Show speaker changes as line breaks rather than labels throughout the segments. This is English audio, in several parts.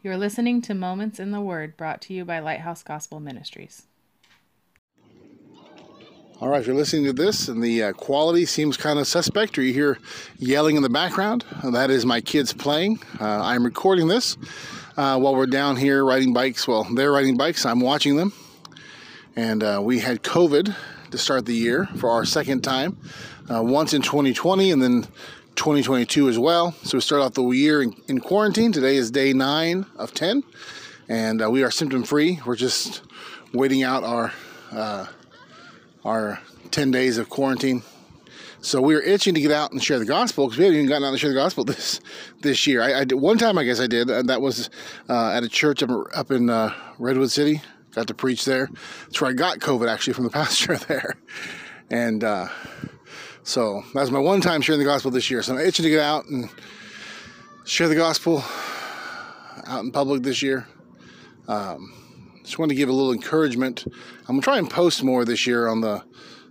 You're listening to Moments in the Word brought to you by Lighthouse Gospel Ministries.
All right, if you're listening to this and the uh, quality seems kind of suspect, or you hear yelling in the background, that is my kids playing. Uh, I'm recording this uh, while we're down here riding bikes. Well, they're riding bikes, I'm watching them. And uh, we had COVID to start the year for our second time, uh, once in 2020 and then 2022 as well. So we start off the year in, in quarantine. Today is day nine of 10, and uh, we are symptom free. We're just waiting out our our 10 days of quarantine. So we were itching to get out and share the gospel because we haven't even gotten out and share the gospel this this year. I, I did, one time, I guess I did. And that was uh, at a church up, up in uh, Redwood City. Got to preach there. That's where I got COVID actually from the pastor there. And uh, so that was my one time sharing the gospel this year. So I'm itching to get out and share the gospel out in public this year. Um, just want to give a little encouragement. I'm gonna try and post more this year on the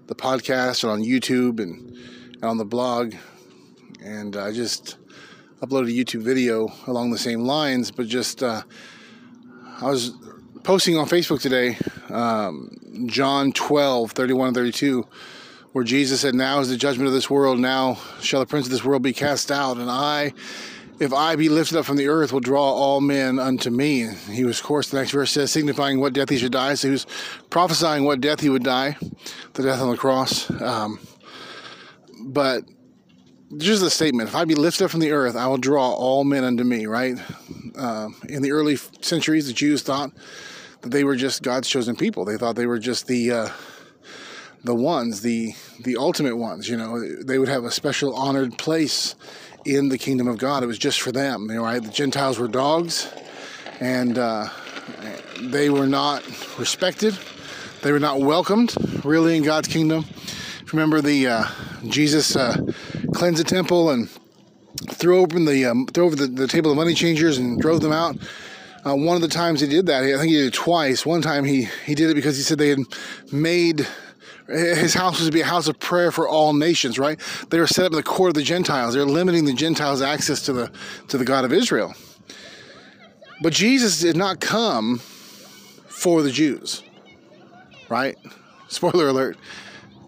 the podcast and on YouTube and, and on the blog. And I just uploaded a YouTube video along the same lines, but just uh, I was posting on Facebook today, um, John 12, 31 and 32, where Jesus said, Now is the judgment of this world, now shall the prince of this world be cast out, and I if I be lifted up from the earth, will draw all men unto me. He was, of course, the next verse says, signifying what death he should die. So he was prophesying what death he would die, the death on the cross. Um, but just a statement if I be lifted up from the earth, I will draw all men unto me, right? Uh, in the early centuries, the Jews thought that they were just God's chosen people. They thought they were just the. Uh, the ones, the the ultimate ones, you know, they would have a special honored place in the kingdom of God. It was just for them. You know, right? The Gentiles were dogs, and uh, they were not respected. They were not welcomed, really, in God's kingdom. Remember the uh, Jesus uh, cleansed the temple and threw open the um, threw over the, the, table of money changers and drove them out. Uh, one of the times he did that, I think he did it twice. One time he he did it because he said they had made his house was to be a house of prayer for all nations, right? They were set up in the court of the Gentiles. They're limiting the Gentiles' access to the to the God of Israel. But Jesus did not come for the Jews, right? Spoiler alert.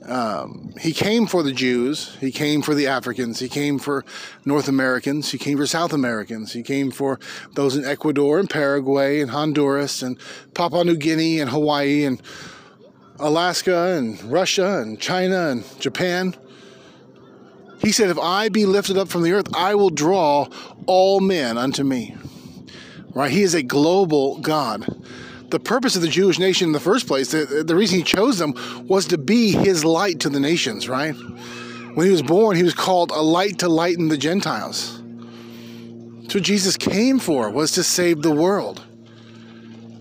Um, he came for the Jews. He came for the Africans. He came for North Americans. He came for South Americans. He came for those in Ecuador and Paraguay and Honduras and Papua New Guinea and Hawaii and Alaska and Russia and China and Japan. He said, If I be lifted up from the earth, I will draw all men unto me. Right? He is a global God. The purpose of the Jewish nation in the first place, the, the reason he chose them was to be his light to the nations, right? When he was born, he was called a light to lighten the Gentiles. What Jesus came for, was to save the world.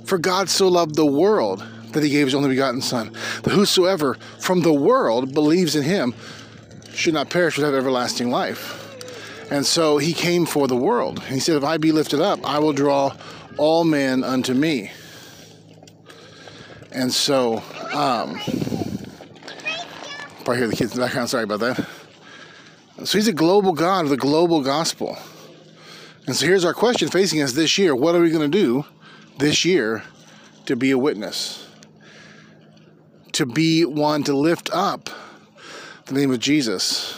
For God so loved the world that he gave his only begotten Son, that whosoever from the world believes in him should not perish but have everlasting life. And so he came for the world. He said, If I be lifted up, I will draw all men unto me. And so, um, probably hear the kids in the background, sorry about that. So he's a global God of the global gospel. And so here's our question facing us this year what are we going to do this year to be a witness? To be one to lift up the name of Jesus.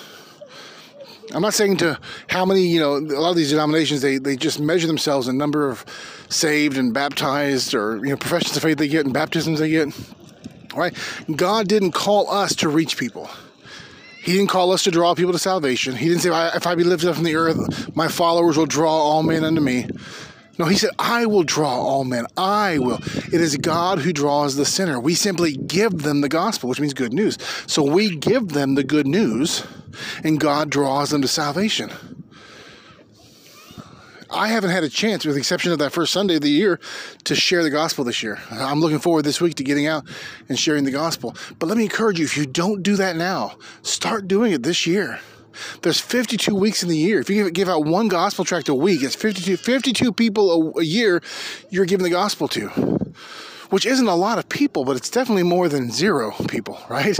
I'm not saying to how many, you know, a lot of these denominations, they, they just measure themselves in number of saved and baptized or, you know, professions of faith they get and baptisms they get. Right? God didn't call us to reach people. He didn't call us to draw people to salvation. He didn't say, if I be lifted up from the earth, my followers will draw all men unto me. No, he said, I will draw all men. I will. It is God who draws the sinner. We simply give them the gospel, which means good news. So we give them the good news, and God draws them to salvation. I haven't had a chance, with the exception of that first Sunday of the year, to share the gospel this year. I'm looking forward this week to getting out and sharing the gospel. But let me encourage you if you don't do that now, start doing it this year. There's 52 weeks in the year. If you give out one gospel tract a week, it's 52, 52 people a, a year you're giving the gospel to, which isn't a lot of people, but it's definitely more than zero people, right?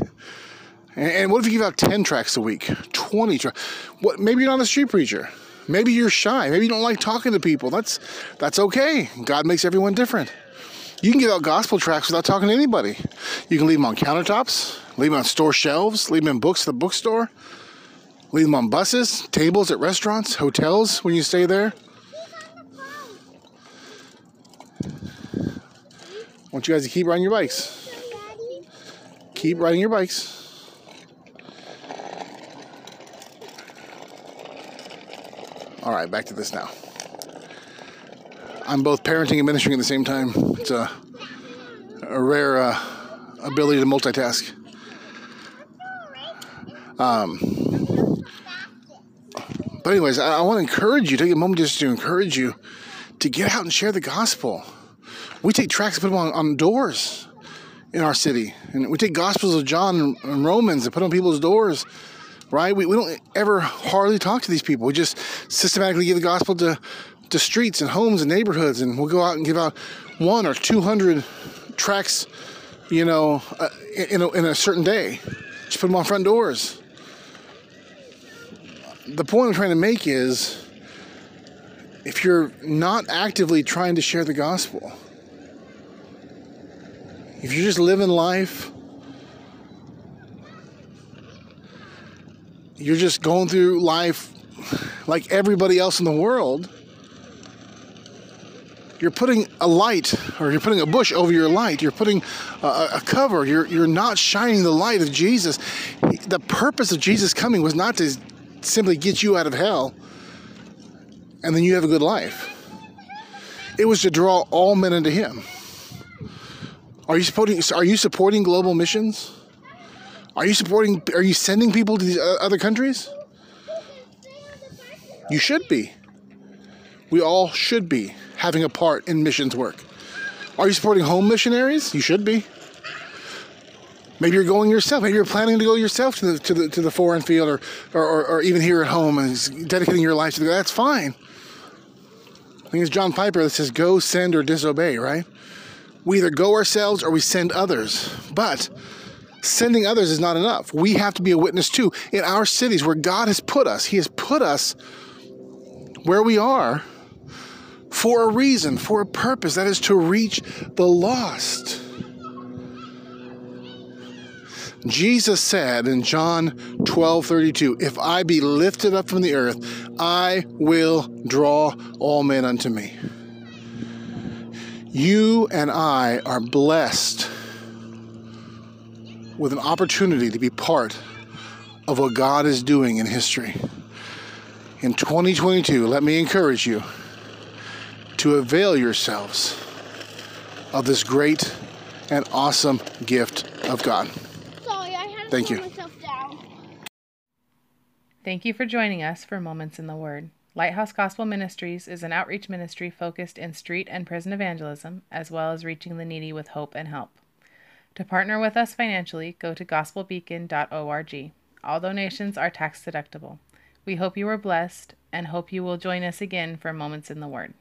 And, and what if you give out 10 tracts a week, 20 tracts? What, maybe you're not a street preacher. Maybe you're shy. Maybe you don't like talking to people. That's that's okay. God makes everyone different. You can give out gospel tracts without talking to anybody. You can leave them on countertops, leave them on store shelves, leave them in books at the bookstore, leave them on buses, tables at restaurants, hotels when you stay there. I want you guys to keep riding your bikes. Keep riding your bikes. All right, back to this now. I'm both parenting and ministering at the same time. It's a, a rare uh, ability to multitask. Um, but anyways, I, I want to encourage you. Take a moment just to encourage you to get out and share the gospel. We take tracts and put them on, on doors in our city, and we take Gospels of John and, Romans and put them on people's doors right? We, we don't ever hardly talk to these people. We just systematically give the gospel to, to streets and homes and neighborhoods, and we'll go out and give out one or 200 tracts, you know, uh, in, a, in a certain day. Just put them on front doors. The point I'm trying to make is if you're not actively trying to share the gospel, if you're just living life you're just going through life like everybody else in the world, you're putting a light or you're putting a bush over your light. You're putting a, a, cover. You're, you're not shining the light of Jesus. The purpose of Jesus coming was not to simply get you out of hell and then you have a good life. It was to draw all men into Him. Are you supporting? Are you supporting global missions? Are you supporting? Are you sending people to these other countries? You should be. We all should be having a part in missions work. Are you supporting home missionaries? You should be. Maybe you're going yourself. Maybe you're planning to go yourself to the to the to the foreign field, or or, or, or even here at home, and dedicating your life to. That's fine. I think it's John Piper that says, "Go, send, or disobey." Right? We either go ourselves or we send others. But sending others is not enough. We have to be a witness too in our cities where God has put us. He has put us where we are for a reason, for a purpose that is to reach the lost. Jesus said in John 12 32, If I be lifted up from the earth, I will draw all men unto me. You and I are blessed with an opportunity to be part of what God is doing in history. In 2022, let me encourage you to avail yourselves of this great and awesome gift of God.
Sorry, I had to
Thank you.
Thank you for joining us for Moments in the Word. Lighthouse Gospel Ministries is an outreach ministry focused in street and prison evangelism, as well as reaching the needy with hope and help. To partner with us financially, go to gospelbeacon.org. All donations are tax deductible. We hope you were blessed and hope you will join us again for Moments in the Word.